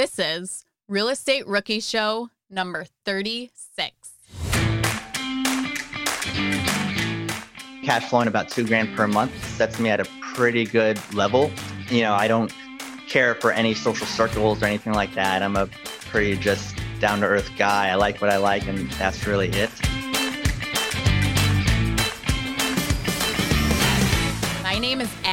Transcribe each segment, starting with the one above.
This is Real Estate Rookie Show number 36. Cash flowing about two grand per month sets me at a pretty good level. You know, I don't care for any social circles or anything like that. I'm a pretty just down to earth guy. I like what I like, and that's really it.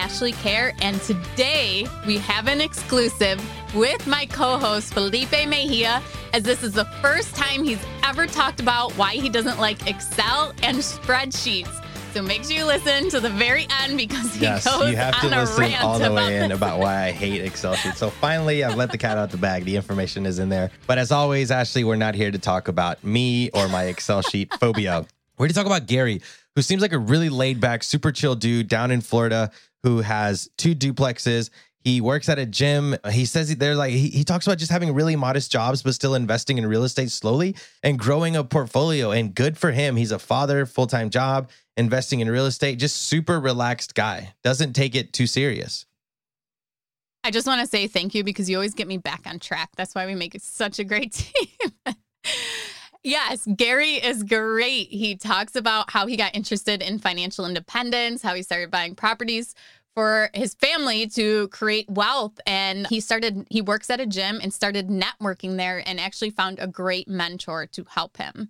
Ashley Kehr, and today we have an exclusive with my co host Felipe Mejia, as this is the first time he's ever talked about why he doesn't like Excel and spreadsheets. So make sure you listen to the very end because he yes, goes you have on to a listen rant all the about way in about why I hate Excel sheets. So finally, I've let the cat out the bag. The information is in there. But as always, Ashley, we're not here to talk about me or my Excel sheet phobia. We're here to talk about Gary, who seems like a really laid back, super chill dude down in Florida who has two duplexes. He works at a gym. He says they're like, he, he talks about just having really modest jobs, but still investing in real estate slowly and growing a portfolio. And good for him. He's a father, full time job, investing in real estate, just super relaxed guy. Doesn't take it too serious. I just want to say thank you because you always get me back on track. That's why we make such a great team. Yes, Gary is great. He talks about how he got interested in financial independence, how he started buying properties for his family to create wealth and he started he works at a gym and started networking there and actually found a great mentor to help him.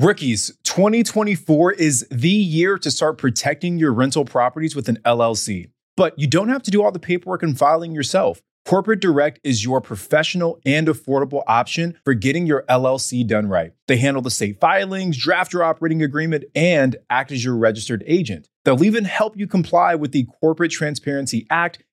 Rookies, 2024 is the year to start protecting your rental properties with an LLC. But you don't have to do all the paperwork and filing yourself. Corporate Direct is your professional and affordable option for getting your LLC done right. They handle the state filings, draft your operating agreement, and act as your registered agent. They'll even help you comply with the Corporate Transparency Act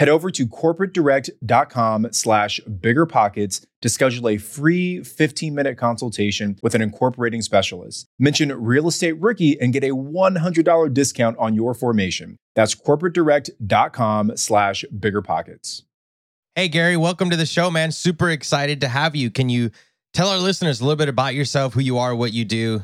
Head over to corporatedirect.com slash biggerpockets to schedule a free 15-minute consultation with an incorporating specialist. Mention Real Estate Rookie and get a $100 discount on your formation. That's corporatedirect.com slash biggerpockets. Hey, Gary, welcome to the show, man. Super excited to have you. Can you tell our listeners a little bit about yourself, who you are, what you do?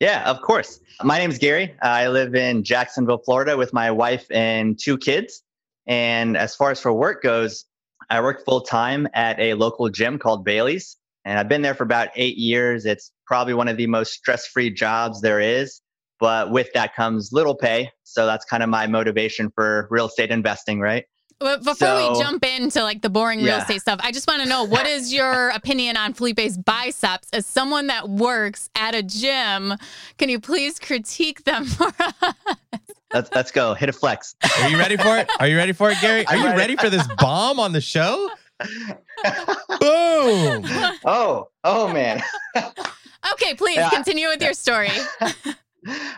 Yeah, of course. My name is Gary. I live in Jacksonville, Florida with my wife and two kids. And as far as for work goes, I work full time at a local gym called Bailey's. And I've been there for about eight years. It's probably one of the most stress free jobs there is. But with that comes little pay. So that's kind of my motivation for real estate investing, right? But before So- we jump into like the boring real Yeah. estate stuff, I just want to know what is your opinion on Felipe's biceps? As someone that works at a gym, can you please critique them for us? Let's, let's go. Hit a flex. Are you ready for it? Are you ready for it, Gary? Are you ready. ready for this bomb on the show? Boom. oh, oh man. Okay, please Yeah. continue with your story. All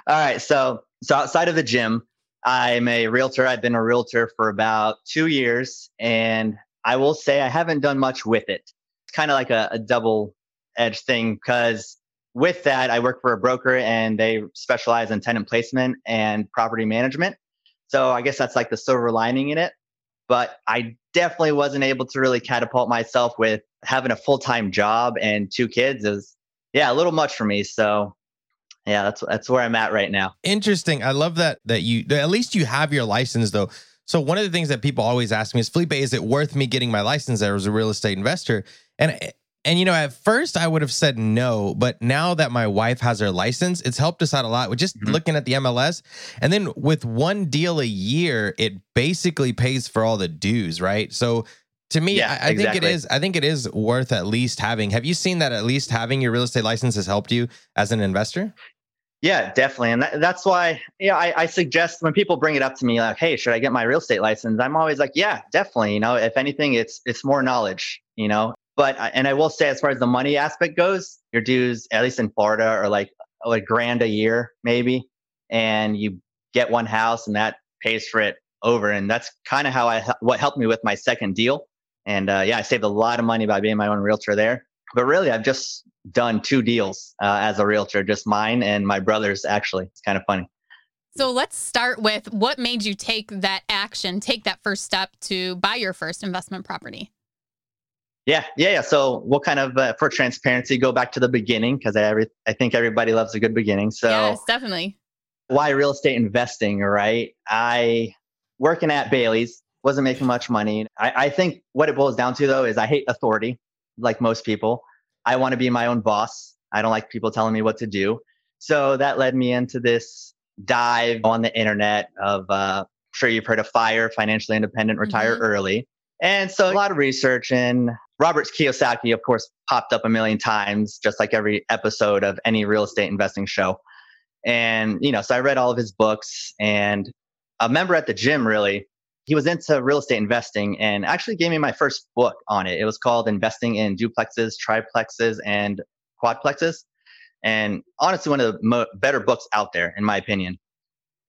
right. So, so outside of the gym, I'm a realtor. I've been a realtor for about two years, and I will say I haven't done much with it. It's kind of like a, a double edged thing because with that, I work for a broker and they specialize in tenant placement and property management. So I guess that's like the silver lining in it. But I definitely wasn't able to really catapult myself with having a full time job and two kids. Is yeah, a little much for me. So yeah, that's that's where I'm at right now. Interesting. I love that that you at least you have your license though. So one of the things that people always ask me is Felipe, is it worth me getting my license as a real estate investor? And and you know, at first I would have said no, but now that my wife has her license, it's helped us out a lot with just Mhm. looking at the MLS. And then with one deal a year, it basically pays for all the dues, right? So to me, Yeah, I, I think it is. I think it is worth at least having. Have you seen that at least having your real estate license has helped you as an investor? Yeah, definitely, and that, that's why yeah, I, I suggest when people bring it up to me like, "Hey, should I get my real estate license?" I'm always like, "Yeah, definitely." You know, if anything, it's it's more knowledge. You know, but and I will say, as far as the money aspect goes, your dues, at least in Florida, are like a grand a year maybe, and you get one house and that pays for it over, and that's kind of how I what helped me with my second deal. And uh, yeah, I saved a lot of money by being my own realtor there. But really, I've just done two deals uh, as a realtor, just mine and my brother's. Actually, it's kind of funny. So let's start with what made you take that action, take that first step to buy your first investment property. Yeah, yeah, yeah. So we'll kind of, uh, for transparency, go back to the beginning because I, every, I think everybody loves a good beginning. So yes, definitely. why real estate investing, right? I working at Bailey's wasn't making much money. I, I think what it boils down to though is I hate authority, like most people. I want to be my own boss. I don't like people telling me what to do. So that led me into this dive on the internet of uh, I'm sure you've heard of FIRE, financially independent, retire Mhm. early. And so a lot of research and Robert Kiyosaki, of course, popped up a million times, just like every episode of any real estate investing show. And, you know, so I read all of his books and a member at the gym really, he was into real estate investing and actually gave me my first book on it. It was called Investing in Duplexes, Triplexes, and Quadplexes. And honestly, one of the mo- better books out there, in my opinion.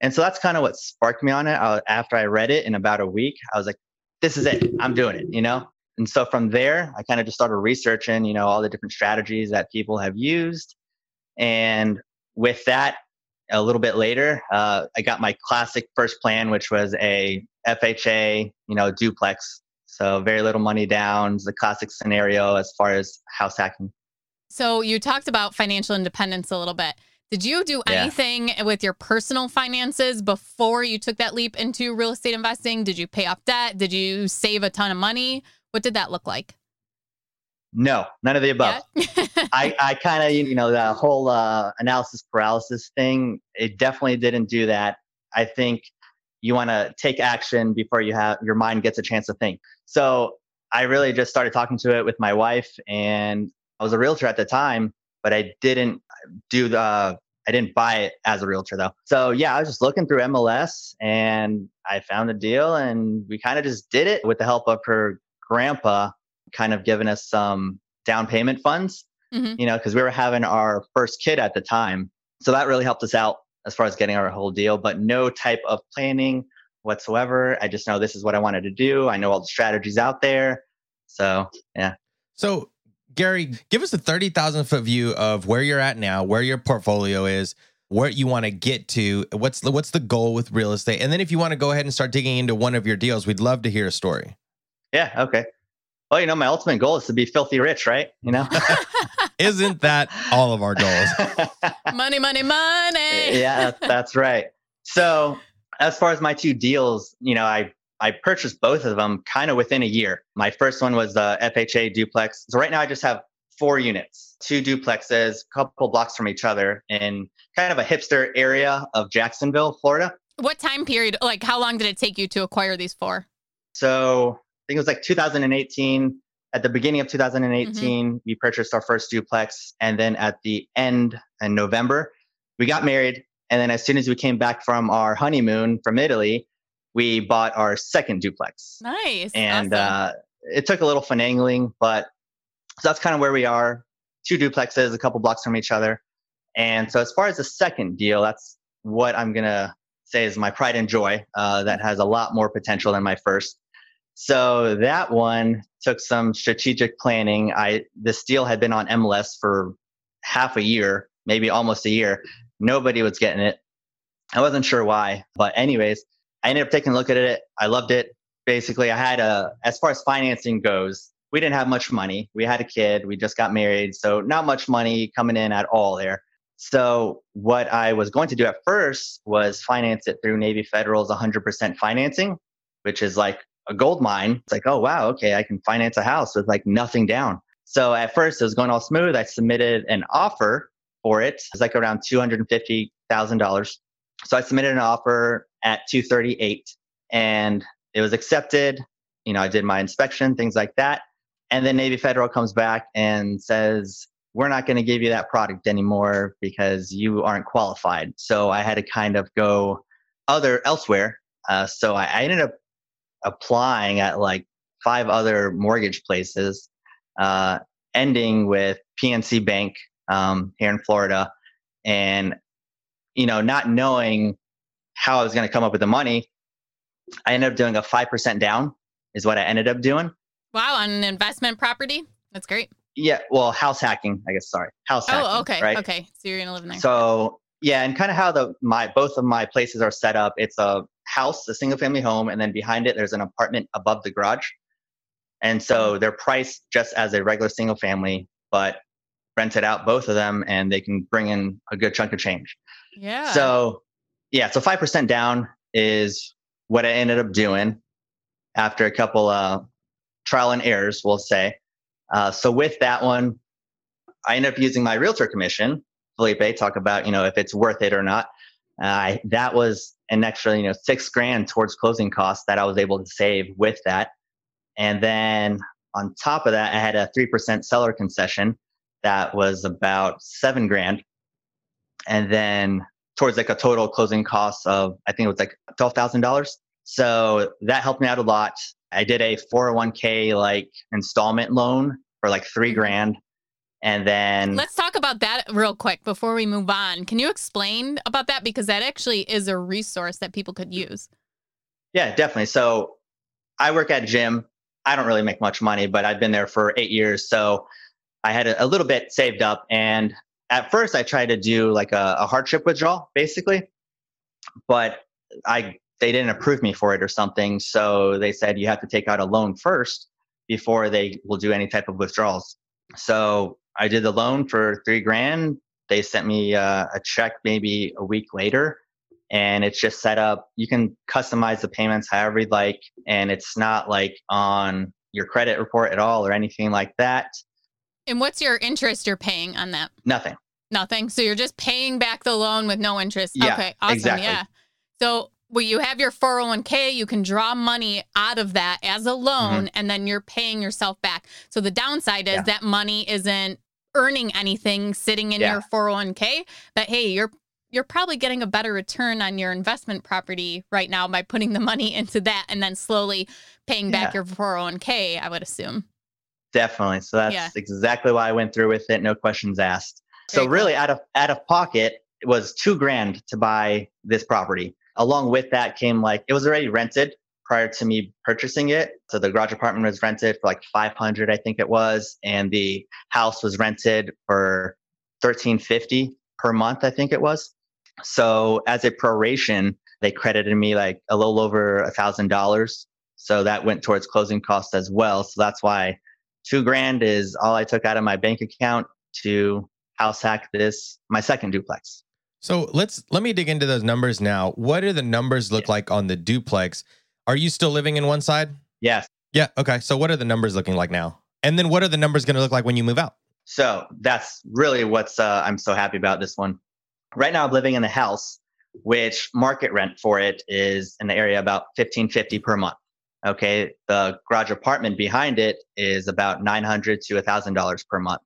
And so that's kind of what sparked me on it. I, after I read it in about a week, I was like, this is it. I'm doing it, you know? And so from there, I kind of just started researching, you know, all the different strategies that people have used. And with that, a little bit later, uh, I got my classic first plan, which was a FHA, you know, duplex. So very little money down, the classic scenario as far as house hacking. So you talked about financial independence a little bit. Did you do Yeah. anything with your personal finances before you took that leap into real estate investing? Did you pay off debt? Did you save a ton of money? What did that look like? No, none of the above. Yeah. I, I kind of, you know, the whole uh, analysis paralysis thing, it definitely didn't do that. I think you want to take action before you have your mind gets a chance to think. So I really just started talking to it with my wife, and I was a realtor at the time, but I didn't do the, I didn't buy it as a realtor though. So yeah, I was just looking through MLS and I found a deal, and we kind of just did it with the help of her grandpa, kind of giving us some down payment funds Mhm. you know, because we were having our first kid at the time. So that really helped us out as far as getting our whole deal, but no type of planning whatsoever. I just know this is what I wanted to do. I know all the strategies out there. So, yeah. So, Gary, give us a 30,000 foot view of where you're at now, where your portfolio is, where you want to get to. What's the, what's the goal with real estate? And then if you want to go ahead and start digging into one of your deals, we'd love to hear a story. Yeah. Okay. Well, you know, my ultimate goal is to be filthy rich, right? You know? Isn't that all of our goals? money, money, money. yeah, that's right. So as far as my two deals, you know, I I purchased both of them kind of within a year. My first one was the FHA duplex. So right now I just have four units, two duplexes, a couple blocks from each other in kind of a hipster area of Jacksonville, Florida. What time period? Like, how long did it take you to acquire these four? So I think it was like 2018. At the beginning of 2018, mm-hmm. we purchased our first duplex. And then at the end in November, we got married. And then as soon as we came back from our honeymoon from Italy, we bought our second duplex. Nice. And awesome. uh, it took a little finagling, but so that's kind of where we are. Two duplexes, a couple blocks from each other. And so as far as the second deal, that's what I'm going to say is my pride and joy. Uh, that has a lot more potential than my first. So that one took some strategic planning. I deal had been on MLS for half a year, maybe almost a year. Nobody was getting it. I wasn't sure why, but anyways, I ended up taking a look at it. I loved it. Basically, I had a, as far as financing goes, we didn't have much money. We had a kid. We just got married. So not much money coming in at all there. So what I was going to do at first was finance it through Navy Federal's 100% financing, which is like a gold mine. It's like, oh, wow, okay, I can finance a house with like nothing down. So at first it was going all smooth. I submitted an offer for it. It was like around $250,000. So I submitted an offer at 238 and it was accepted. You know, I did my inspection, things like that. And then Navy Federal comes back and says, we're not going to give you that product anymore because you aren't qualified. So I had to kind of go other elsewhere. Uh, so I, I, ended up applying at like five other mortgage places, uh, ending with PNC Bank um, here in Florida, and you know, not knowing how I was going to come up with the money, I ended up doing a 5% down is what I ended up doing. Wow. On an investment property. That's great. Yeah. Well, house hacking, I guess. Sorry. House oh, hacking. Oh, okay. Right? Okay. So you're going to live in there. So yeah. And kind of how the, my, both of my places are set up. It's a house, a single family home. And then behind it, there's an apartment above the garage. And so mm-hmm. they're priced just as a regular single family, but rented out both of them and they can bring in a good chunk of change. Yeah. So yeah, so 5% down is what I ended up doing after a couple uh, trial and errors, we'll say. Uh, so with that one, I ended up using my realtor commission. Felipe talk about, you know, if it's worth it or not. Uh, that was an extra, you know, six grand towards closing costs that I was able to save with that. And then on top of that, I had a 3% seller concession that was about seven grand. And then towards like a total closing cost of I think it was like twelve thousand dollars. So that helped me out a lot. I did a 401k like installment loan for like three mm-hmm. grand. And then let's talk about that real quick before we move on. Can you explain about that? Because that actually is a resource that people could use. Yeah, definitely. So I work at a gym. I don't really make much money, but I've been there for eight years. So I had a, a little bit saved up and at first I tried to do like a, a hardship withdrawal, basically, but I they didn't approve me for it or something. So they said you have to take out a loan first before they will do any type of withdrawals. So I did the loan for three grand. They sent me uh, a check maybe a week later, and it's just set up. You can customize the payments however you'd like, and it's not like on your credit report at all or anything like that. And what's your interest you're paying on that? Nothing. Nothing. So you're just paying back the loan with no interest. Yeah, okay. Awesome. Exactly. Yeah. So well, you have your 401k, you can draw money out of that as a loan, mm-hmm. and then you're paying yourself back. So the downside is yeah. that money isn't earning anything sitting in yeah. your 401k. But hey, you're you're probably getting a better return on your investment property right now by putting the money into that and then slowly paying back yeah. your 401k, I would assume. Definitely. So that's exactly why I went through with it. No questions asked. Very so really, out of out of pocket was two grand to buy this property. Along with that came like it was already rented prior to me purchasing it. So the garage apartment was rented for like 500, I think it was, and the house was rented for 1350 per month, I think it was. So as a proration, they credited me like a little over a thousand dollars. So that went towards closing costs as well. So that's why two grand is all I took out of my bank account. to house hack this my second duplex. So let's let me dig into those numbers now. What do the numbers look Yeah. like on the duplex? Are you still living in one side? Yes. Yeah. Okay. So what are the numbers looking like now? And then what are the numbers going to look like when you move out? So that's really what's uh, I'm so happy about this one. Right now, I'm living in a house, which market rent for it is in the area about 1550 per month. Okay, the garage apartment behind it is about 900 to 1000 dollars per month.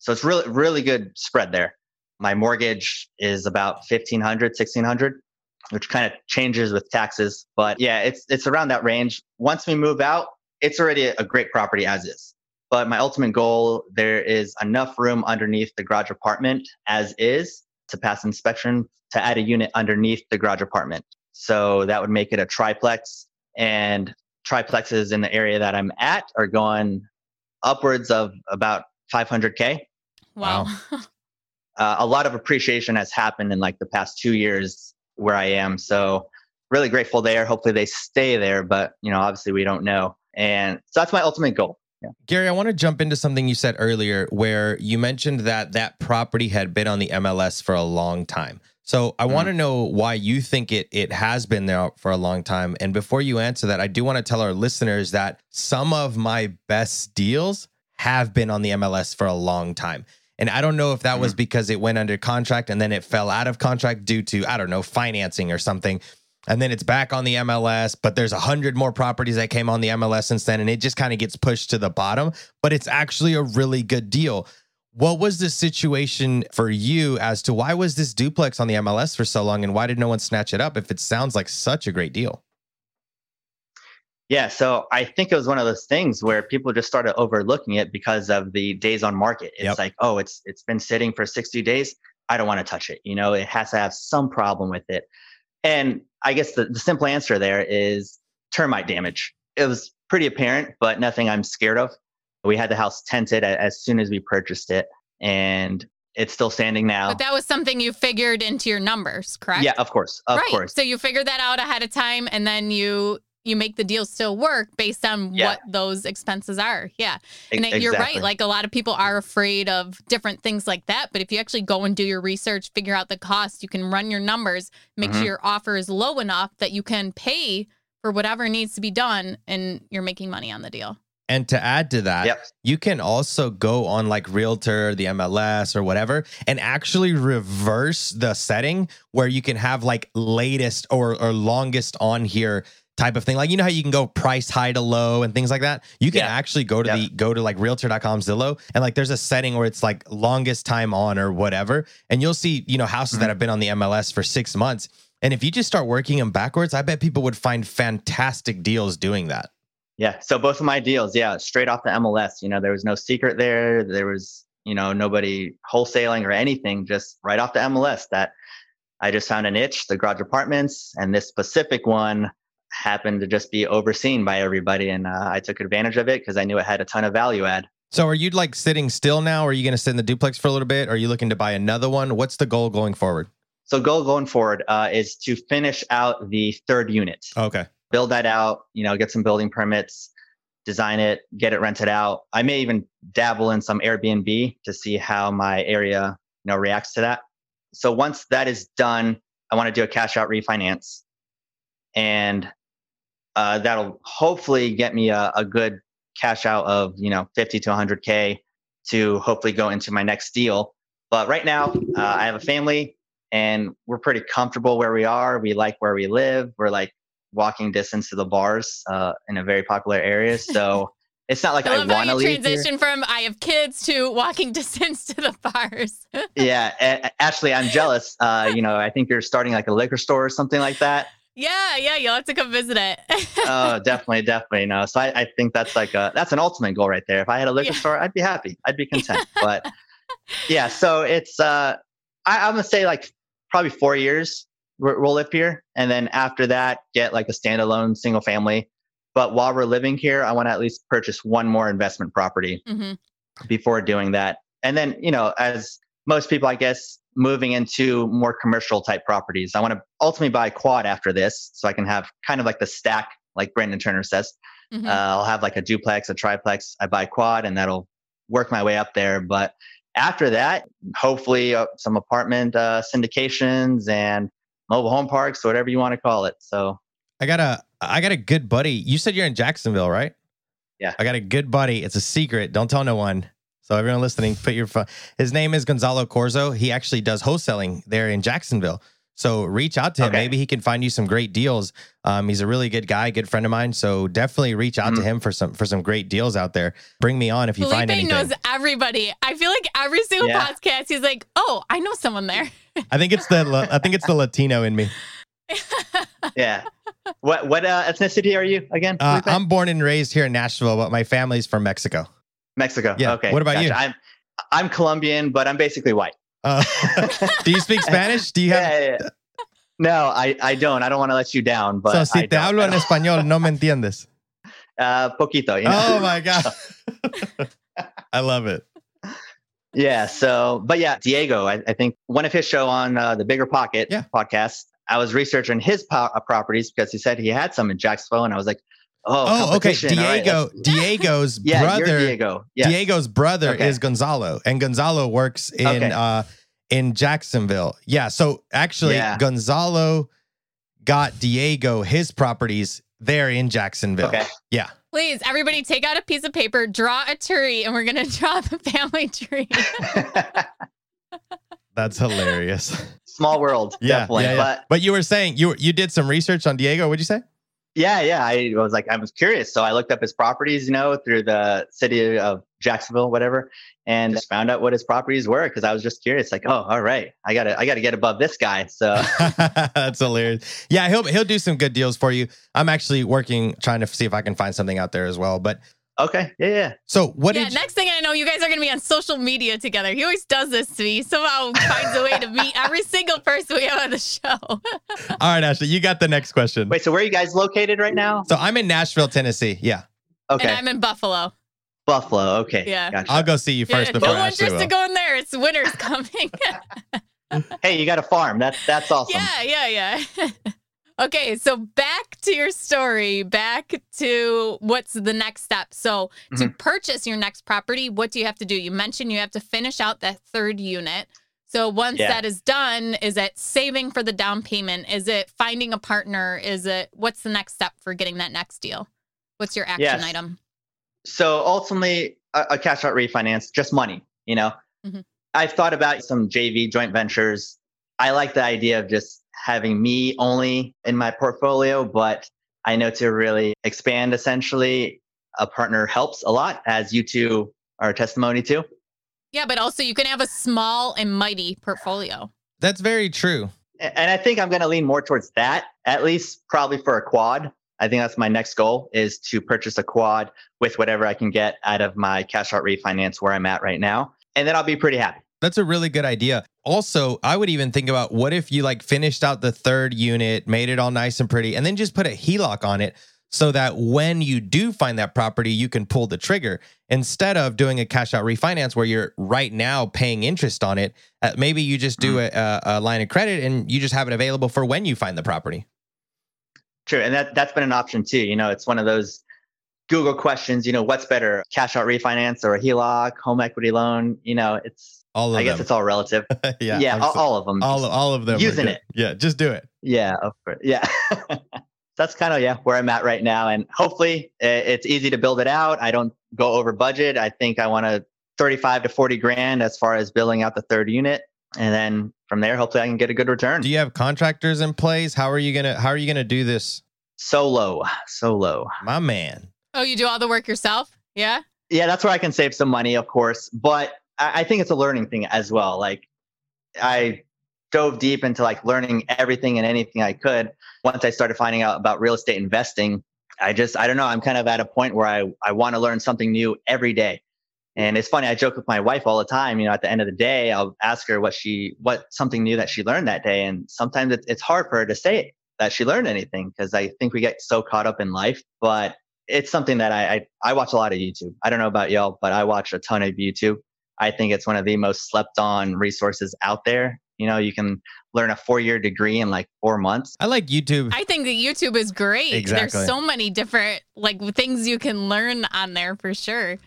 So it's really really good spread there. My mortgage is about 1500 1600 which kind of changes with taxes, but yeah, it's it's around that range. Once we move out, it's already a great property as is but my ultimate goal there is enough room underneath the garage apartment as is to pass inspection to add a unit underneath the garage apartment so that would make it a triplex and triplexes in the area that i'm at are going upwards of about 500k Wow. uh, a lot of appreciation has happened in like the past two years where i am so really grateful there hopefully they stay there but you know obviously we don't know and so that's my ultimate goal Gary, I want to jump into something you said earlier where you mentioned that that property had been on the MLS for a long time. So I want to know why you think it it has been there for a long time. And before you answer that, I do want to tell our listeners that some of my best deals have been on the MLS for a long time. And I don't know if that was mm-hmm. because it went under contract and then it fell out of contract due to, I don't know, financing or something. And then it's back on the MLS, but there's a hundred more properties that came on the MLS since then, and it just kind of gets pushed to the bottom. But it's actually a really good deal. What was the situation for you as to why was this duplex on the MLS for so long, and why did no one snatch it up if it sounds like such a great deal? Yeah, so I think it was one of those things where people just started overlooking it because of the days on market. It's Yep. like, oh, it's it's been sitting for 60 days. I don't want to touch it. You know, it has to have some problem with it. And I guess the, the simple answer there is termite damage. It was pretty apparent, but nothing I'm scared of. We had the house tented as soon as we purchased it, and it's still standing now. But that was something you figured into your numbers, correct? yeah, of course, of right. course. So you figured that out ahead of time and then you you make the deal still work based on Yeah. what those expenses are. Yeah. And it- you're right. Like a lot of people are afraid of different things like that. But if you actually go and do your research, figure out the cost, you can run your numbers, make Mhm. sure your offer is low enough that you can pay for whatever needs to be done and you're making money on the deal. And to add to that, Yep. you can also go on like Realtor, the MLS, or whatever, and actually reverse the setting where you can have like latest or, or longest on here type of thing. Like you know how you can go price high to low and things like that. You can Yeah. actually go to Yeah. the go to like realtor.com Zillow and like there's a setting where it's like longest time on or whatever. And you'll see, you know, houses that Mhm. have been on the MLS for six months. And if you just start working them backwards, I bet people would find fantastic deals doing that. Yeah. So both of my deals, yeah, straight off the MLS. You know, there was no secret there. There was, you know, nobody wholesaling or anything, just right off the MLS that I just found a niche, the garage apartments. And this specific one happened to just be overseen by everybody. And uh, I took advantage of it because I knew it had a ton of value add. So are you like sitting still now? Or are you going to sit in the duplex for a little bit? Are you looking to buy another one? What's the goal going forward? So goal going forward uh, is to finish out the third unit. Okay. build that out, you know, get some building permits, design it, get it rented out. I may even dabble in some Airbnb to see how my area, you know, reacts to that. So once that is done, I want to do a cash out refinance. And uh, that'll hopefully get me a, a good cash out of, you know, 50 to 100K to hopefully go into my next deal. But right now, uh, I have a family and we're pretty comfortable where we are. We like where we live. We're like walking distance to the bars uh, in a very popular area. So it's not like I I, want to leave. here. transition from I have kids to walking distance to the bars. Yeah, a- actually, I'm jealous. Uh, you know, I think you're starting like a liquor store or something like that. Yeah, yeah, you'll have to come visit it. Oh, definitely, definitely. No, so I, I think that's like a that's an ultimate goal right there. If I had a liquor Yeah. store, I'd be happy. I'd be content. But yeah, so it's uh, I, I'm gonna say like probably four years we'll live here, and then after that, get like a standalone single family. But while we're living here, I want to at least purchase one more investment property hmm before doing that. And then, you know, as most people, I guess, moving into more commercial type properties, I want to ultimately buy a quad after this so I can have kind of like the stack, like Brandon Turner says. hmm Uh, I'll have like a duplex, a triplex. I buy a quad and that'll work my way up there. But after that, hopefully uh, some apartment uh, syndications and mobile home parks, whatever you want to call it. So I got a I got a good buddy. You said you're in Jacksonville, right? Yeah. I got a good buddy. It's a secret. Don't tell no one. So everyone listening, put your phone. His name is Gonzalo Corzo. He actually does wholesaling there in Jacksonville. So reach out to him. Okay. Maybe he can find you some great deals. Um, he's a really good guy, good friend of mine. So definitely reach out to Mhm. him for some for some great deals out there. Bring me on if you find Felipe anything. knows everybody. I feel like every single Yeah. podcast, he's like, "Oh, I know someone there." I think it's the I think it's the Latino in me. yeah. what what uh, ethnicity are you again? Uh, I'm born and raised here in Nashville, but my family's from Mexico. Mexico. Yeah. Okay. What about you? I'm I'm Colombian, but I'm basically white. Uh, do you speak Spanish? Do you have? Yeah, yeah. No, I, I don't. I don't want to let you down, but so si I te hablo en español, no me entiendes. uh, poquito. You know? Oh my god, I love it. Yeah. So, but yeah, Diego, I, I think one of his show on uh, the Bigger Pocket Yeah. podcast, I was researching his po- uh, properties because he said he had some in Jacksonville, and I was like, oh, Oh, okay. competition. All right, Diego, let's- Diego's yeah, brother, you're Diego. Yeah. Diego's brother Okay. is Gonzalo, and Gonzalo works in Okay. uh in Jacksonville. Yeah. So actually, Yeah. Gonzalo got Diego his properties there in Jacksonville. Okay. Yeah. Please, everybody, take out a piece of paper, draw a tree, and we're gonna draw the family tree. That's hilarious. Small world, Yeah, definitely. yeah, yeah. But But you were saying you you did some research on Diego. What'd you say? Yeah, yeah, I was like, I was curious, so I looked up his properties, you know, through the city of Jacksonville, whatever, and just found out what his properties were because I was just curious. Like, oh, all right, I gotta, I gotta get above this guy. So. That's hilarious. Yeah, he'll he'll do some good deals for you. I'm actually working trying to see if I can find something out there as well. But Okay. Yeah. Yeah. so what yeah, did you, next thing I know, you guys are gonna be on social media together. He always does this to me. Somehow finds a way to meet every single person we have on the show. All right, Ashley, you got the next question. Wait. So where are you guys located right now? So I'm in Nashville, Tennessee. Yeah. Okay. And I'm in Buffalo. Buffalo. Okay. Yeah. Gotcha. I'll go see you first Yeah, before no one Ashley just to go in there. It's winter's coming. hey, you got a farm. That's that's awesome. yeah, yeah, yeah. okay, so back to your story, back to what's the next step. So to Mm-hmm. purchase your next property, what do you have to do? You mentioned you have to finish out that third unit. So once Yeah. that is done, is it saving for the down payment? Is it finding a partner? Is it what's the next step for getting that next deal? What's your action Yes. item? So ultimately, a, a cash out refinance, just money. You know, Mhm. I've thought about some JV joint ventures. I like the idea of just having me only in my portfolio, but I know to really expand, essentially, a partner helps a lot, as you two are a testimony to. Yeah, but also you can have a small and mighty portfolio. That's very true. And I think I'm going to lean more towards that, at least probably for a quad. I think that's my next goal is to purchase a quad with whatever I can get out of my cash out refinance where I'm at right now. And then I'll be pretty happy. That's a really good idea. Also, I would even think about what if you like finished out the third unit, made it all nice and pretty, and then just put a HELOC on it so that when you do find that property, you can pull the trigger instead of doing a cash out refinance where you're right now paying interest on it. Uh, maybe you just do a, a, a line of credit and you just have it available for when you find the property. True. And that, that's been an option too. You know, it's one of those Google questions, you know, what's better, cash out refinance or a HELOC, home equity loan? You know, it's, All of I guess them. it's all relative. yeah, yeah, all, abso- all of them. all, all of them. using it. Yeah, just do it. Yeah, of course. Yeah. That's kind of yeah where I'm at right now, and hopefully it's easy to build it out. I don't go over budget. I think I want to 35 to 40 grand as far as building out the third unit, and then from there, hopefully I can get a good return. Do you have contractors in place? How are you gonna How are you gonna do this, Solo, solo. my man? Oh, you do all the work yourself? Yeah. Yeah, that's where I can save some money, of course, but I, think it's a learning thing as well. Like I dove deep into like learning everything and anything I could. Once I started finding out about real estate investing, I just I don't know, I'm kind of at a point where I I want to learn something new every day. And it's funny, I joke with my wife all the time, you know, at the end of the day, I'll ask her what she what something new that she learned that day and sometimes it's, it's hard for her to say that she learned anything because I think we get so caught up in life, but it's something that I, I I watch a lot of YouTube. I don't know about y'all, but I watch a ton of YouTube. I think it's one of the most slept on resources out there. You know, you can learn a four year degree in like four months. I like YouTube. I think that YouTube is great. Exactly. There's so many different like things you can learn on there for sure.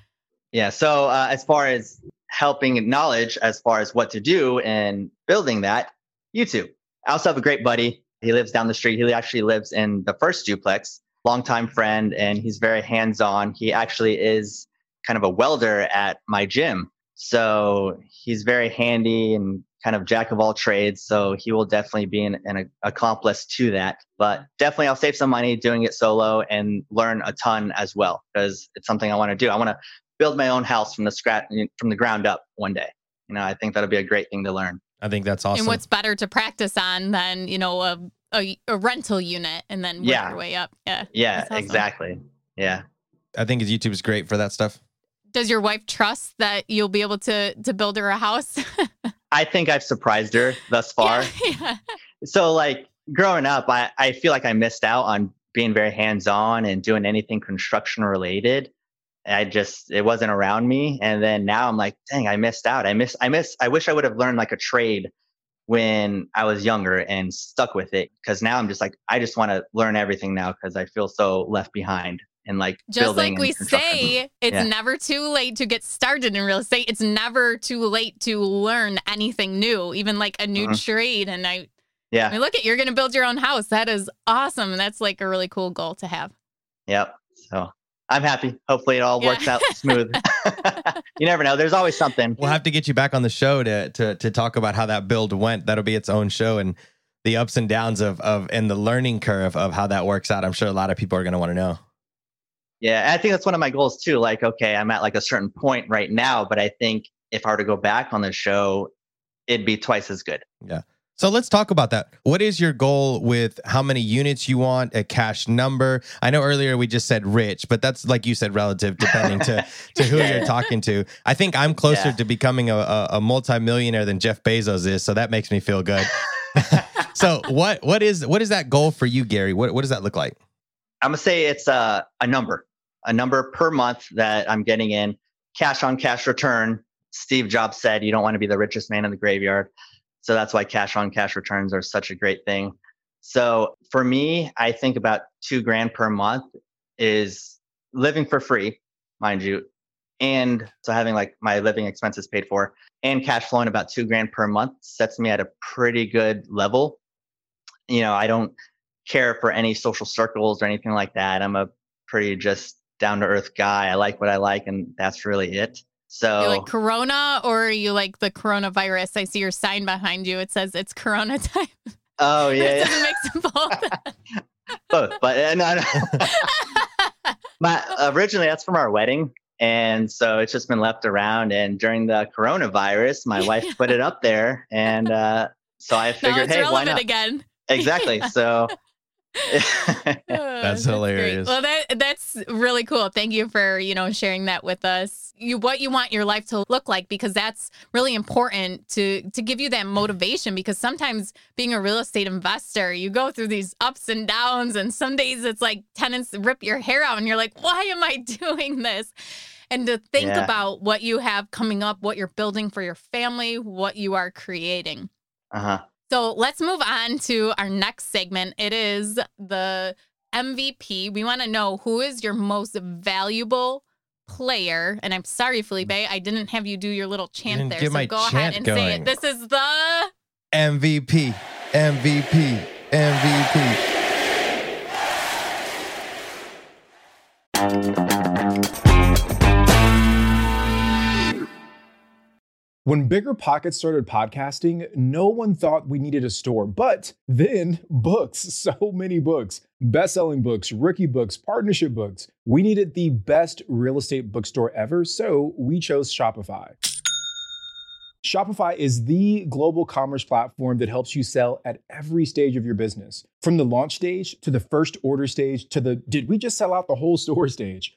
Yeah. So uh, as far as helping knowledge as far as what to do and building that, YouTube. I also have a great buddy. He lives down the street. He actually lives in the first duplex, longtime friend, and he's very hands on. He actually is kind of a welder at my gym. So he's very handy and kind of jack of all trades. So he will definitely be an, an accomplice to that. But definitely, I'll save some money doing it solo and learn a ton as well because it's something I want to do. I want to build my own house from the scratch, from the ground up one day. You know, I think that'll be a great thing to learn. I think that's awesome. And what's better to practice on than you know a a, a rental unit and then work Yeah. your way up? Yeah. Yeah, awesome. exactly. Yeah. I think YouTube is great for that stuff. Does your wife trust that you'll be able to to build her a house? I think I've surprised her thus far. Yeah, yeah. so like growing up I, I feel like i missed out on being very hands-on and doing anything construction related i just it wasn't around me and then now i'm like dang i missed out i miss i miss i wish i would have learned like a trade when i was younger and stuck with it because now i'm just like i just want to learn everything now because i feel so left behind and like Just building like we say, it's Yeah. never too late to get started in real estate. It's never too late to learn anything new, even like a new Mhm. trade. And I, I yeah mean, look at you're going to build your own house. That is awesome. And that's like a really cool goal to have. Yep. So I'm happy. Hopefully it all Yeah. works out smooth. you never know. There's always something. We'll have to get you back on the show to to to talk about how that build went. That'll be its own show and the ups and downs of of and the learning curve of how that works out. I'm sure a lot of people are going to want to know. Yeah. I think that's one of my goals too. Like, okay, I'm at like a certain point right now, but I think if I were to go back on the show, it'd be twice as good. Yeah. So let's talk about that. What is your goal with how many units you want, a cash number? I know earlier we just said rich, but that's like you said, relative depending to to who you're talking to. I think I'm closer Yeah. to becoming a, a, a multimillionaire than Jeff Bezos is, so that makes me feel good. so what what is what is that goal for you, Gary? What what does that look like? I'm gonna say it's a, a number, a number per month that I'm getting in cash on cash return. Steve Jobs said you don't want to be the richest man in the graveyard. So that's why cash on cash returns are such a great thing. So for me, I think about two grand per month is living for free, mind you. And so having like my living expenses paid for and cash flowing about two grand per month sets me at a pretty good level. You know, I don't care for any social circles or anything like that. I'm a pretty just down to earth guy. I like what I like, and that's really it. So You like Corona or you like the coronavirus? I see your sign behind you. It says it's Corona time. oh yeah, This yeah. doesn't make them both. both. But uh, no, no. my originally that's from our wedding, and so it's just been left around. And during the coronavirus, my wife put it up there, and uh, so I figured, it's hey, why not? again. Exactly. So. That's hilarious. Well, that that's really cool. Thank you for you know sharing that with us. You what you want your life to look like because that's really important to to give you that motivation. Because sometimes being a real estate investor, you go through these ups and downs, and some days it's like tenants rip your hair out, and you're like, why am I doing this? And to think Yeah. about what you have coming up, what you're building for your family, what you are creating. uh huh. So let's move on to our next segment. It is the MVP. We want to know who is your most valuable player. And I'm sorry, Felipe, mm. I didn't have you do your little chant there. So go ahead and say it. This is the MVP, MVP, MVP. When Bigger Pockets started podcasting, no one thought we needed a store, but then books, so many books, best selling books, rookie books, partnership books. We needed the best real estate bookstore ever, so we chose Shopify. Shopify is the global commerce platform that helps you sell at every stage of your business. From the launch stage to the first order stage to the did we just sell out the whole store stage?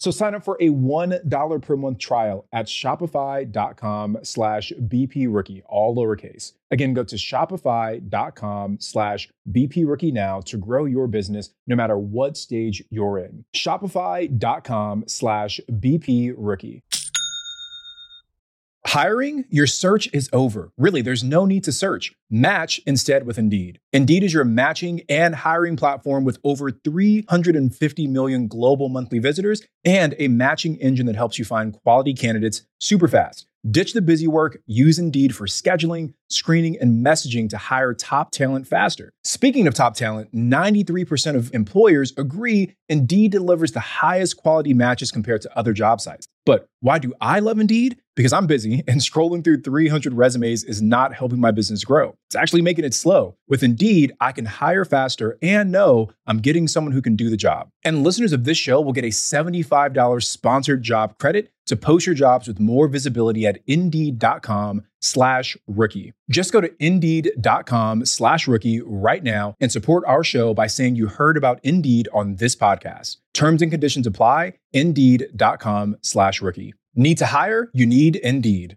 So sign up for a $1 per month trial at shopify.com slash BP rookie, all lowercase. Again, go to shopify.com slash BP rookie now to grow your business no matter what stage you're in. Shopify.com slash BP rookie. Hiring? Your search is over. Really, there's no need to search. Match instead with Indeed. Indeed is your matching and hiring platform with over 350 million global monthly visitors and a matching engine that helps you find quality candidates super fast. Ditch the busy work, use Indeed for scheduling, screening, and messaging to hire top talent faster. Speaking of top talent, 93% of employers agree Indeed delivers the highest quality matches compared to other job sites. But why do I love Indeed? Because I'm busy and scrolling through 300 resumes is not helping my business grow. It's actually making it slow. With Indeed, I can hire faster and know I'm getting someone who can do the job. And listeners of this show will get a $75 sponsored job credit to post your jobs with more visibility at indeed.com slash rookie. Just go to indeed.com slash rookie right now and support our show by saying you heard about Indeed on this podcast. Terms and conditions apply. Indeed.com slash rookie. Need to hire? You need Indeed.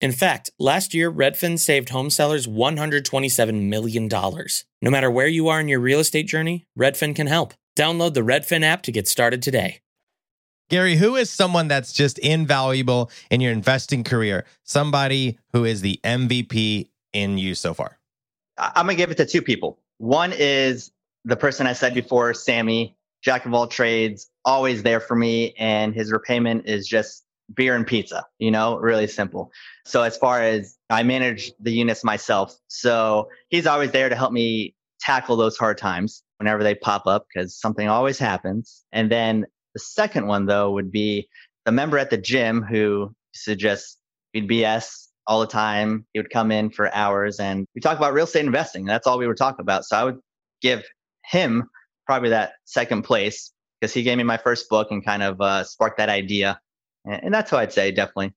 In fact, last year, Redfin saved home sellers $127 million. No matter where you are in your real estate journey, Redfin can help. Download the Redfin app to get started today. Gary, who is someone that's just invaluable in your investing career? Somebody who is the MVP in you so far? I- I'm gonna give it to two people. One is the person I said before, Sammy, jack of all trades, always there for me, and his repayment is just beer and pizza. You know, really simple. So as far as I manage the units myself, so he's always there to help me tackle those hard times whenever they pop up because something always happens. And then the second one though would be the member at the gym who just we'd BS all the time. He would come in for hours and we talk about real estate investing. That's all we were talking about. So I would give him probably that second place because he gave me my first book and kind of uh, sparked that idea. And, that's what I'd say, definitely.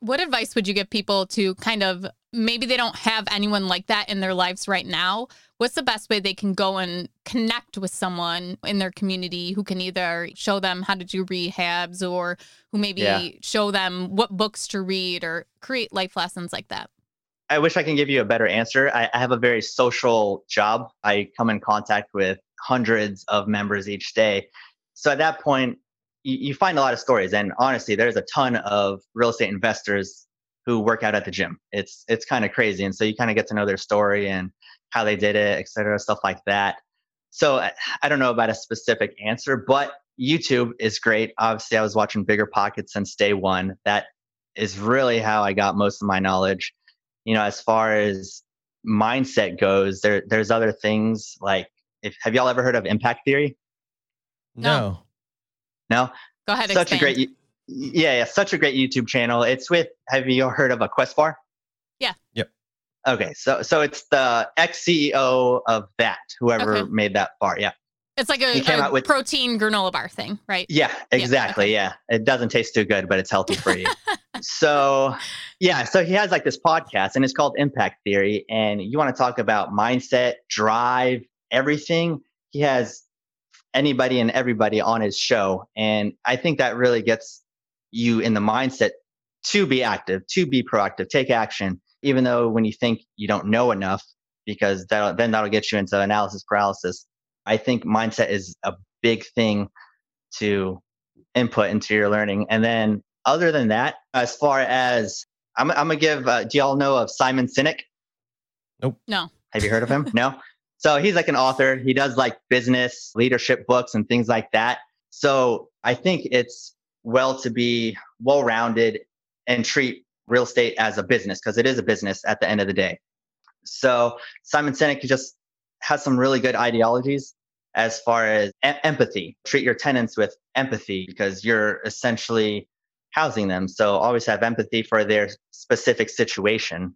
What advice would you give people to kind of maybe they don't have anyone like that in their lives right now? What's the best way they can go and connect with someone in their community who can either show them how to do rehabs or who maybe Yeah. show them what books to read or create life lessons like that? I wish I can give you a better answer. I, I have a very social job. I come in contact with hundreds of members each day. So at that point, you, you find a lot of stories. And honestly, there's a ton of real estate investors who work out at the gym. It's it's kind of crazy. And so you kind of get to know their story and how they did it, et cetera, stuff like that. So I, I don't know about a specific answer, but YouTube is great. Obviously, I was watching Bigger Pockets since day one. That is really how I got most of my knowledge you know, as far as mindset goes, there there's other things like if have y'all ever heard of impact theory? No. No, Go ahead. such a great, yeah, yeah, such a great YouTube channel. It's with. Have you heard of a Quest Bar? Yeah. Yep. Okay, so so it's the ex CEO of that, whoever Okay. made that bar. Yeah, It's like a, He came a out with- protein granola bar thing, right? yeah, exactly. Yeah, it doesn't taste too good, but it's healthy for you. so yeah so he has like this podcast and it's called impact theory and you want to talk about mindset drive everything he has anybody and everybody on his show and i think that really gets you in the mindset to be active to be proactive take action even though when you think you don't know enough because that'll, then that'll get you into analysis paralysis i think mindset is a big thing to input into your learning and then other than that, as far as I'm, I'm gonna give. Uh, do y'all know of Simon Sinek? Nope. No. Have you heard of him? no. So he's like an author. He does like business leadership books and things like that. So I think it's well to be well rounded and treat real estate as a business because it is a business at the end of the day. So Simon Sinek just has some really good ideologies as far as em- empathy. Treat your tenants with empathy because you're essentially housing them. So always have empathy for their specific situation.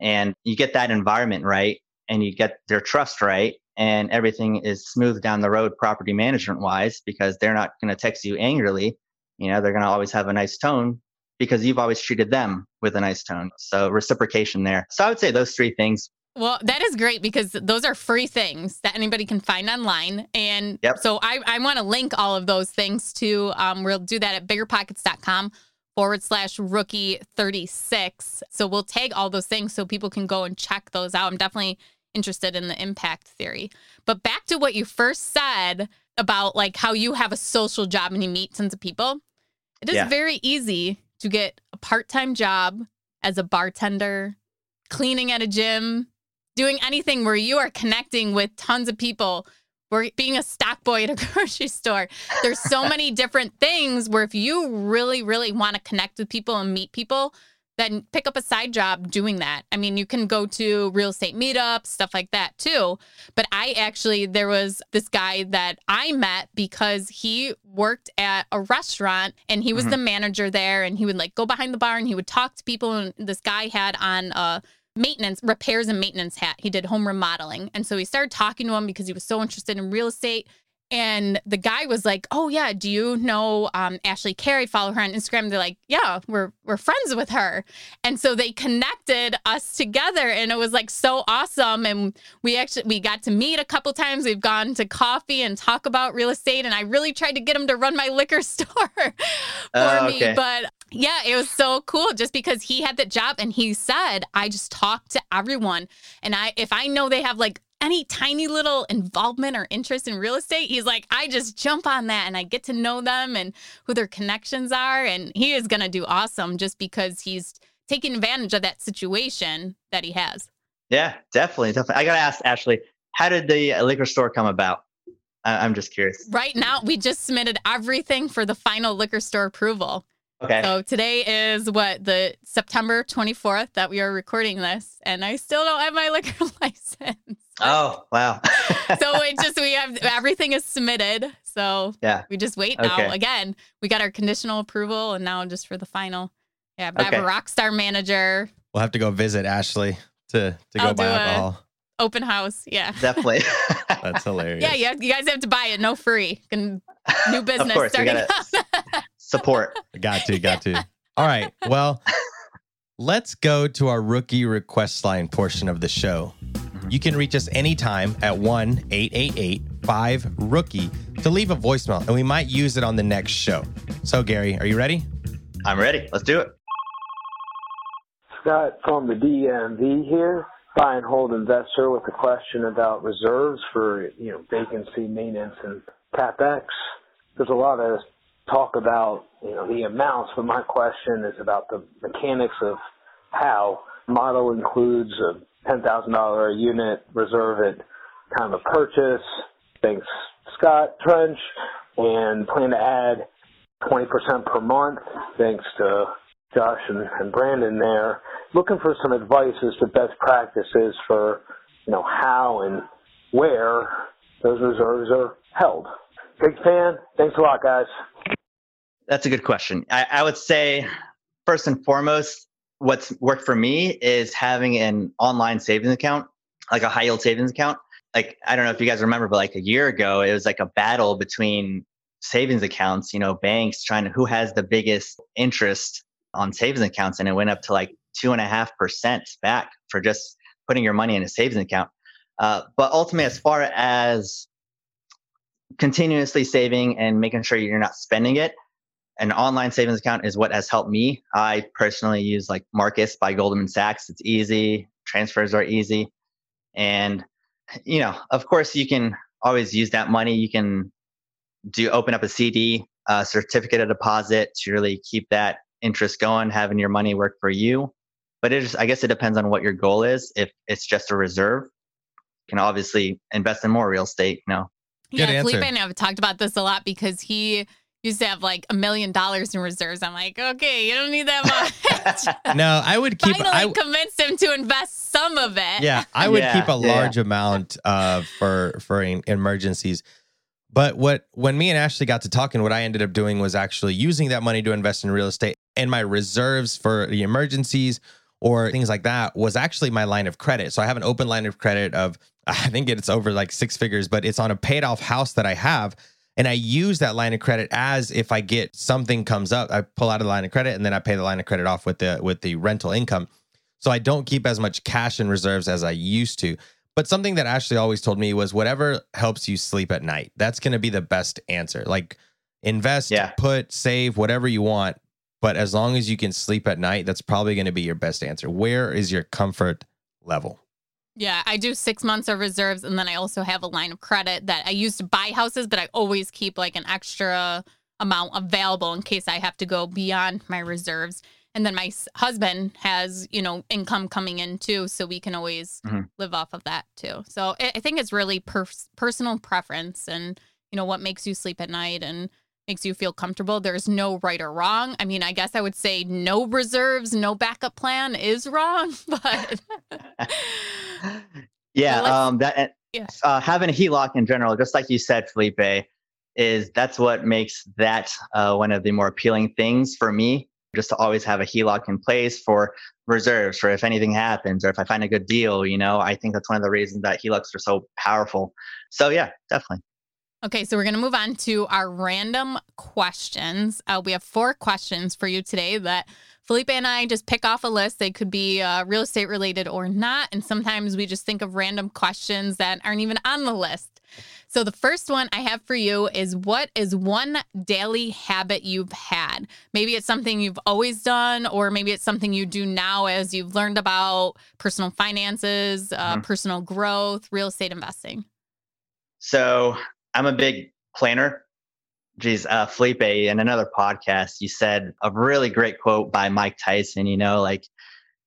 And you get that environment right and you get their trust right and everything is smooth down the road property management wise because they're not going to text you angrily. You know, they're going to always have a nice tone because you've always treated them with a nice tone. So reciprocation there. So I would say those three things. Well, that is great because those are free things that anybody can find online. And Yep. so I, I want to link all of those things to, um, we'll do that at biggerpockets.com forward slash rookie 36. So we'll tag all those things so people can go and check those out. I'm definitely interested in the impact theory. But back to what you first said about like how you have a social job and you meet tons of people. It is Yeah. very easy to get a part-time job as a bartender, cleaning at a gym, doing anything where you are connecting with tons of people or being a stock boy at a grocery store. There's so many different things where if you really, really want to connect with people and meet people, then pick up a side job doing that. I mean, you can go to real estate meetups, stuff like that too. But I actually, there was this guy that I met because he worked at a restaurant and he was Mhm. the manager there and he would like go behind the bar and he would talk to people. And this guy had on a maintenance, repairs and maintenance hat. He did home remodeling. And so he started talking to him because he was so interested in real estate. And the guy was like, "Oh yeah, do you know um, Ashley Kehr? Follow her on Instagram." They're like, "Yeah, we're we're friends with her," and so they connected us together, and it was like so awesome. And we actually we got to meet a couple times. We've gone to coffee and talk about real estate, and I really tried to get him to run my liquor store for Oh, me, but yeah, it was so cool just because he had that job and he said, I just talk to everyone. And I if I know they have like any tiny little involvement or interest in real estate, he's like, I just jump on that and I get to know them and who their connections are. And he is gonna do awesome just because he's taking advantage of that situation that he has. Yeah, definitely. Definitely. I got to ask Ashley, how did the uh, liquor store come about? I- I'm just curious. Right now, we just submitted everything for the final liquor store approval. Okay. So today is what the September 24th that we are recording this, and I still don't have my liquor license. Oh, wow. so it just we have everything is submitted. So Yeah. we just wait Okay. now. Again, we got our conditional approval, and now just for the final. Yeah, but I have a rock star manager, We'll have to go visit Ashley to to go I'll buy it. alcohol. open house. Yeah. definitely. That's hilarious. Yeah, yeah, you guys have to buy it, no free. Can, new business of course, we starting gotta up. support. Got to, got to. All right. Well, let's go to our rookie request line portion of the show. Mm-hmm. You can reach us anytime at 1 888 5 Rookie to leave a voicemail, and we might use it on the next show. So, Gary, are you ready? I'm ready. Let's do it. Scott from the DMV here, buy and hold investor with a question about reserves for you know vacancy maintenance and capex. There's a lot of talk about you know the amounts, but my question is about the mechanics of how. Model includes a ten thousand dollar a unit reserve at time of purchase. Thanks, Scott Trench, and plan to add 20% per month. Thanks to Josh and, and Brandon there, looking for some advice as to best practices for, you know, how and where those reserves are held. Big fan. Thanks a lot, guys. That's a good question. I, I would say, first and foremost, what's worked for me is having an online savings account, like a high yield savings account. Like, I don't know if you guys remember, but like a year ago, it was like a battle between savings accounts, you know, banks trying to who has the biggest interest on savings accounts. And it went up to like two and a half percent back for just putting your money in a savings account. Uh, but ultimately, as far as continuously saving and making sure you're not spending it, an online savings account is what has helped me. I personally use like Marcus by Goldman Sachs. It's easy, transfers are easy. And, you know, of course, you can always use that money. You can do open up a CD, uh, certificate of deposit to really keep that interest going, having your money work for you. But it just, I guess it depends on what your goal is. If it's just a reserve, you can obviously invest in more real estate. You know, Good yeah, answer. Felipe and I have talked about this a lot because he used to have like a million dollars in reserves. I'm like, okay, you don't need that much. No, I would keep. Finally I, convinced him to invest some of it. yeah, I would Yeah, keep a yeah. large amount uh, for for in- emergencies. But what when me and Ashley got to talking, what I ended up doing was actually using that money to invest in real estate and my reserves for the emergencies or things like that was actually my line of credit. So I have an open line of credit of I think it's over like six figures, but it's on a paid off house that I have. And I use that line of credit as if I get something comes up, I pull out of the line of credit and then I pay the line of credit off with the with the rental income. So I don't keep as much cash in reserves as I used to. But something that Ashley always told me was whatever helps you sleep at night. That's going to be the best answer. Like invest, Yeah. put, save, whatever you want. But as long as you can sleep at night, that's probably going to be your best answer. Where is your comfort level? Yeah, I do six months of reserves, and then I also have a line of credit that I use to buy houses, but I always keep like an extra amount available in case I have to go beyond my reserves. And then my husband has, you know, income coming in too, so we can always Mhm. live off of that too. So I I think it's really per- personal preference and you know what makes you sleep at night and makes you feel comfortable. There's no right or wrong. I mean, I guess I would say no reserves, no backup plan is wrong, but yeah, um, that Yeah. uh, having a HELOC in general, just like you said, Felipe, is that's what makes that uh, one of the more appealing things for me. Just to always have a HELOC in place for reserves, for if anything happens or if I find a good deal. You know, I think that's one of the reasons that HELOCs are so powerful. So yeah, definitely. Okay, so we're going to move on to our random questions. Uh, we have four questions for you today that Felipe and I just pick off a list. They could be uh, real estate related or not. And sometimes we just think of random questions that aren't even on the list. So the first one I have for you is what is one daily habit you've had? Maybe it's something you've always done, or maybe it's something you do now as you've learned about personal finances, uh, Mhm. personal growth, real estate investing. So I'm a big planner. Geez, uh, Felipe, in another podcast, you said a really great quote by Mike Tyson. You know, like,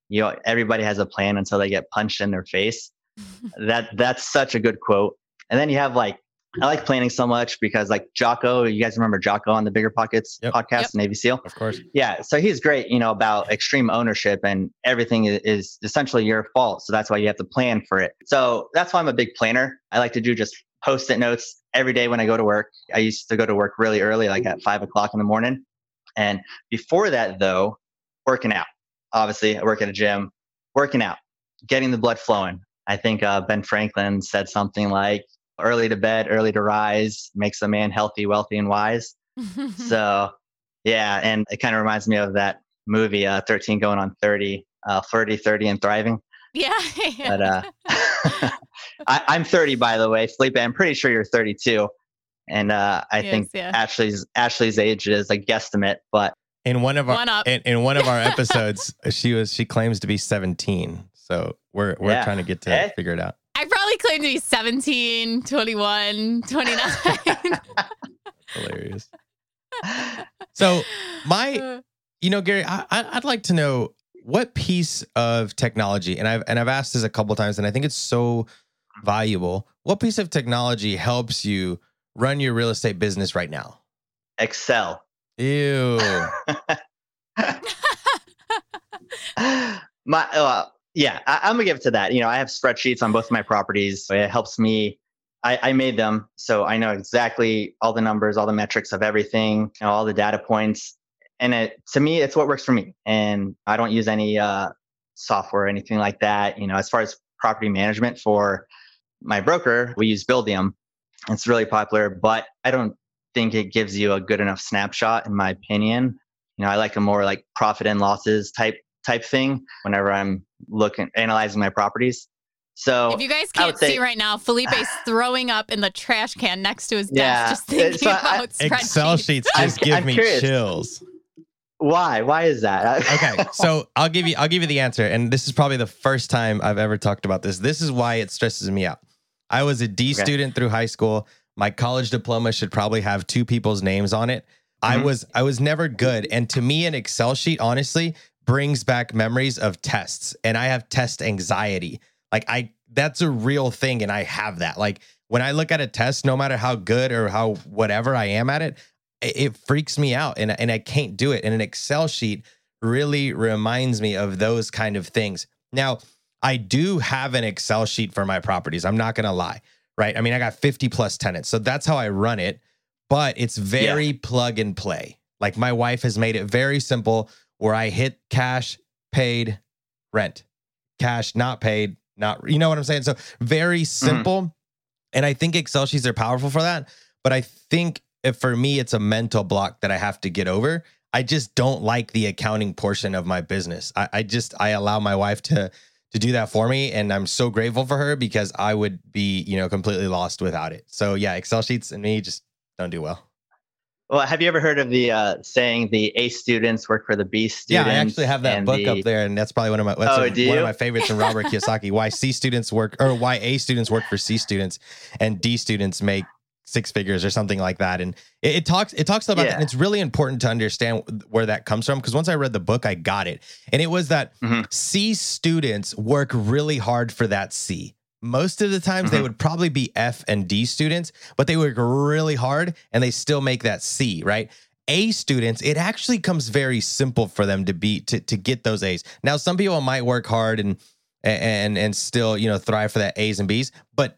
you know, everybody has a plan until they get punched in their face. that that's such a good quote. And then you have like, I like planning so much because like Jocko, you guys remember Jocko on the Bigger Pockets Yep. podcast, Yep. Navy SEAL. Of course. Yeah, so he's great, you know, about extreme ownership and everything is essentially your fault. So that's why you have to plan for it. So that's why I'm a big planner. I like to do just post-it notes every day when I go to work. I used to go to work really early, like at five o'clock in the morning. And before that, though, working out. Obviously, I work at a gym. Working out, getting the blood flowing. I think uh, Ben Franklin said something like, "Early to bed, early to rise makes a man healthy, wealthy, and wise." So, yeah, and it kind of reminds me of that movie, uh, 13 Going on 30, uh, Flirty, 30, and Thriving. yeah. But uh, I, I'm 30, by the way. Felipe, I'm pretty sure you're 32. And uh, I Yes, think yeah. Ashley's Ashley's age is a guesstimate, but In one of our One in, in one of our episodes, she was she claims to be 17. So we're we're Yeah. trying to get to Eh? figure it out. I probably claim to be 17, 21, 29. Hilarious. So my you know, Gary, I, I- I'd like to know what piece of technology, and I've and I've asked this a couple times, and I think it's so valuable. What piece of technology helps you run your real estate business right now? Excel. Ew. my uh, yeah I, i'm gonna give it to that you know i have spreadsheets on both of my properties it helps me I, I made them so i know exactly all the numbers all the metrics of everything you know, all the data points and it to me it's what works for me and i don't use any uh, software or anything like that you know as far as property management for my broker we use buildium it's really popular but i don't think it gives you a good enough snapshot in my opinion you know i like a more like profit and losses type type thing whenever i'm looking analyzing my properties so if you guys can't see right now, Felipe's throwing up in the trash can next to his desk, Yeah, just thinking so I- about spreadsheets. Excel sheets I'm- just give I'm me curious. chills. Why why is that okay so i'll give you i'll give you the answer and this is probably the first time i've ever talked about this this is why it stresses me out i was a d Okay. student through high school my college diploma should probably have two people's names on it i Mhm. was i was never good and to me an excel sheet honestly brings back memories of tests and i have test anxiety like i that's a real thing. And I have that. Like when I look at a test, no matter how good or how whatever I am at it, it, freaks me out and, and I can't do it. And an Excel sheet really reminds me of those kind of things. Now, I do have an Excel sheet for my properties. I'm not going to lie, right? I mean, I got 50 plus tenants. So that's how I run it, but it's very yeah. plug and play. Like my wife has made it very simple where I hit cash, paid, rent, cash, not paid, not, you know what I'm saying? So very mm-hmm. simple. Mm-hmm. And I think Excel sheets are powerful for that. But I think for me, it's a mental block that I have to get over. I just don't like the accounting portion of my business. I, I just, I allow my wife to, to do that for me. And I'm so grateful for her because I would be, you know, completely lost without it. So yeah, Excel sheets and me just don't do well. Well, have you ever heard of the uh, saying the A students work for the B students? Yeah, I actually have that book the... up there, and that's probably one of my oh, a, one of my favorites from Robert Kiyosaki. Why C students work or why A students work for C students, and D students make six figures or something like that. And it, it talks it talks about yeah. that. And it's really important to understand where that comes from because once I read the book, I got it, and it was that mm-hmm. C students work really hard for that C most of the times mm-hmm. they would probably be F and D students, but they work really hard and they still make that C, right? A students, it actually comes very simple for them to be to to get those A's. Now, some people might work hard and and and still, you know, thrive for that A's and B's, but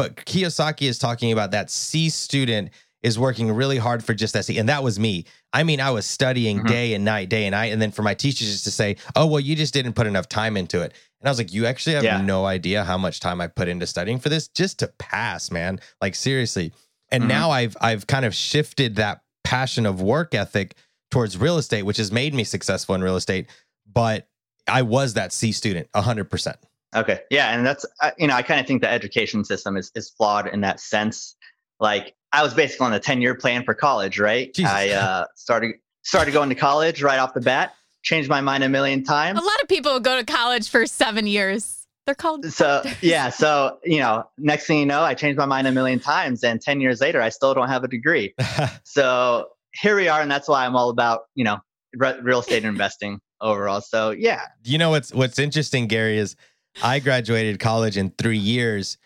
but Kiyosaki is talking about that C student is working really hard for just that C. And that was me. I mean, I was studying mm-hmm. day and night, day and night. And then for my teachers just to say, oh, well, you just didn't put enough time into it. And I was like, you actually have yeah. no idea how much time I put into studying for this just to pass, man. Like seriously. And mm-hmm. now I've I've kind of shifted that passion of work ethic towards real estate, which has made me successful in real estate. But I was that C student, hundred percent. Okay, yeah, and that's you know I kind of think the education system is is flawed in that sense. Like I was basically on a ten year plan for college, right? Jesus. I uh, started started going to college right off the bat changed my mind a million times. A lot of people go to college for seven years. They're called. So yeah, so you know, next thing you know, I changed my mind a million times, and ten years later, I still don't have a degree. so here we are, and that's why I'm all about you know re- real estate investing overall. So yeah, you know what's what's interesting, Gary, is I graduated college in three years,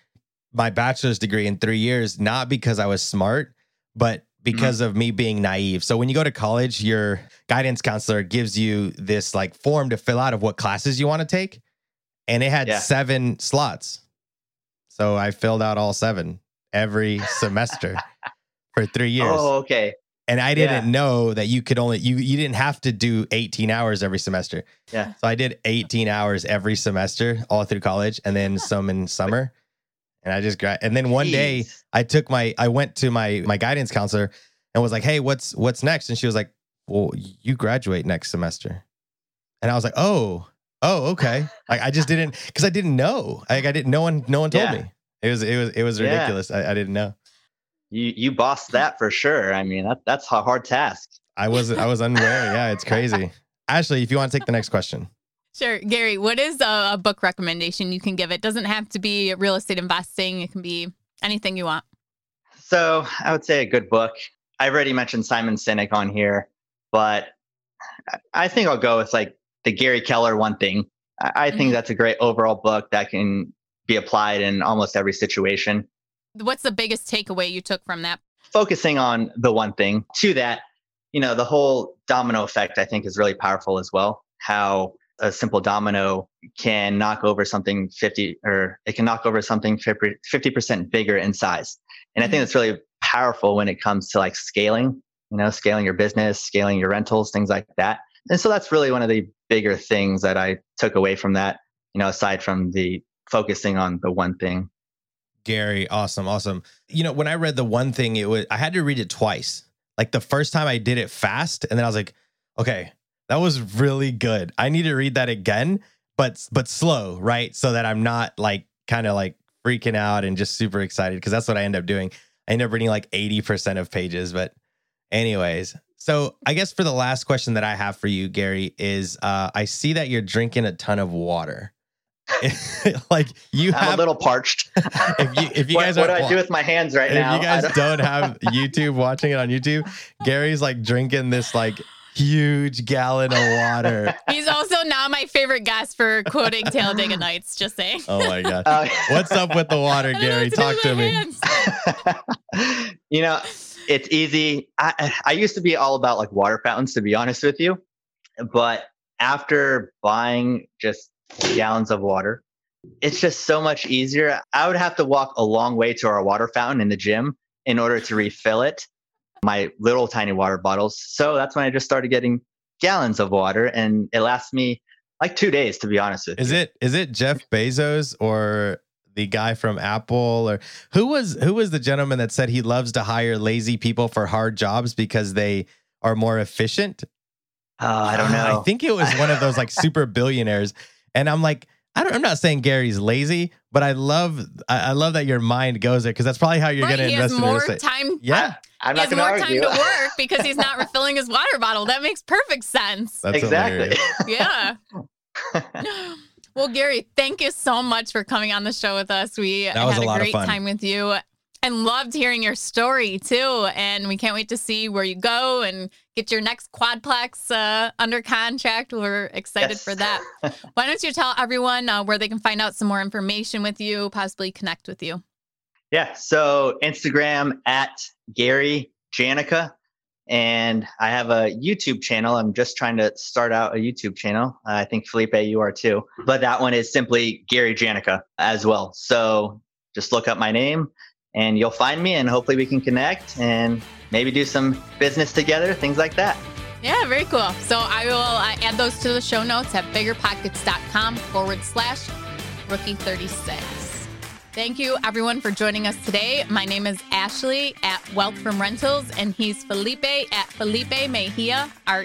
my bachelor's degree in three years, not because I was smart, but because mm-hmm. of me being naive. So when you go to college, your guidance counselor gives you this like form to fill out of what classes you want to take. And it had yeah. seven slots. So I filled out all seven every semester for three years. Oh, okay. And I didn't yeah. know that you could only you you didn't have to do 18 hours every semester. Yeah. So I did 18 hours every semester all through college and then some in summer and I just got and then one Jeez. day I took my I went to my my guidance counselor and was like, "Hey, what's what's next?" And she was like, "Well, you graduate next semester." And I was like, "Oh, oh, okay." like I just didn't because I didn't know. Like I didn't. No one, no one told yeah. me. It was it was it was ridiculous. Yeah. I, I, didn't know. You you bossed that for sure. I mean that that's a hard task. I was I was unaware. Yeah, it's crazy. Ashley, if you want to take the next question. Sure. Gary, what is a, a, book recommendation you can give? It doesn't have to be real estate investing, it can be anything you want. So I would say a good book. I've already mentioned Simon Sinek on here, but I think I'll go with like the Gary Keller one thing. I think mm-hmm. that's a great overall book that can be applied in almost every situation. What's the biggest takeaway you took from that? Focusing on the one thing. To that, you know, the whole domino effect I think is really powerful as well. How a simple domino can knock over something 50 or it can knock over something 50% bigger in size. And I think mm-hmm. really powerful when it comes to like scaling, you know, scaling your business, scaling your rentals, things like that. And so that's really one of the bigger things that I took away from that, you know, aside from the focusing on the one thing. Gary, awesome, awesome. You know, when I read the one thing, it was I had to read it twice. Like the first time I did it fast, and then I was like, okay, that was really good. I need to read that again, but but slow, right? So that I'm not like kind of like freaking out and just super excited because that's what I end up doing. I end up reading like 80% of pages, but anyways. So I guess for the last question that I have for you, Gary, is uh, I see that you're drinking a ton of water. like you I'm have a little parched. if you if you what, guys what do I do with my hands right if now? If you guys don't, don't have YouTube watching it on YouTube, Gary's like drinking this like huge gallon of water. He's also now my favorite guest for quoting Talladega Nights. Just saying. Oh my gosh. Uh, What's up with the water, I don't know Gary? what Talk to me. you know, it's easy. I, I used to be all about like water fountains, to be honest with you. But after buying just gallons of water, it's just so much easier. I would have to walk a long way to our water fountain in the gym in order to refill it, my little tiny water bottles. So that's when I just started getting gallons of water, and it lasts me like two days, to be honest with you. Is you. it is it Jeff Bezos or the guy from Apple or who was who was the gentleman that said he loves to hire lazy people for hard jobs because they are more efficient? Oh, I don't ah, know. I think it was one of those like super billionaires. And I'm like, I don't, I'm not saying Gary's lazy, but I love I, I love that your mind goes there because that's probably how you're Right, going to he has invest in real more time. Yeah, I'm he not has going to more argue. time to work because he's not refilling his water bottle. That makes perfect sense. that's exactly. yeah. well, Gary, thank you so much for coming on the show with us. We That was had a lot of great fun. time with you and loved hearing your story too. And we can't wait to see where you go and get your next quadplex uh, under contract. We're excited Yes. for that. Why don't you tell everyone uh, where they can find out some more information with you, possibly connect with you? Yeah. So Instagram at Gary Janica. And I have a YouTube channel. I'm just trying to start out a YouTube channel. I think Felipe, you are too. But that one is simply Gary Janica as well. So just look up my name and you'll find me and hopefully we can connect and maybe do some business together, things like that. Yeah, very cool. So I will uh, add those to the show notes at biggerpockets.com forward slash rookie 36. Thank you, everyone, for joining us today. My name is Ashley at Wealth from Rentals, and he's Felipe at Felipe Mejia, R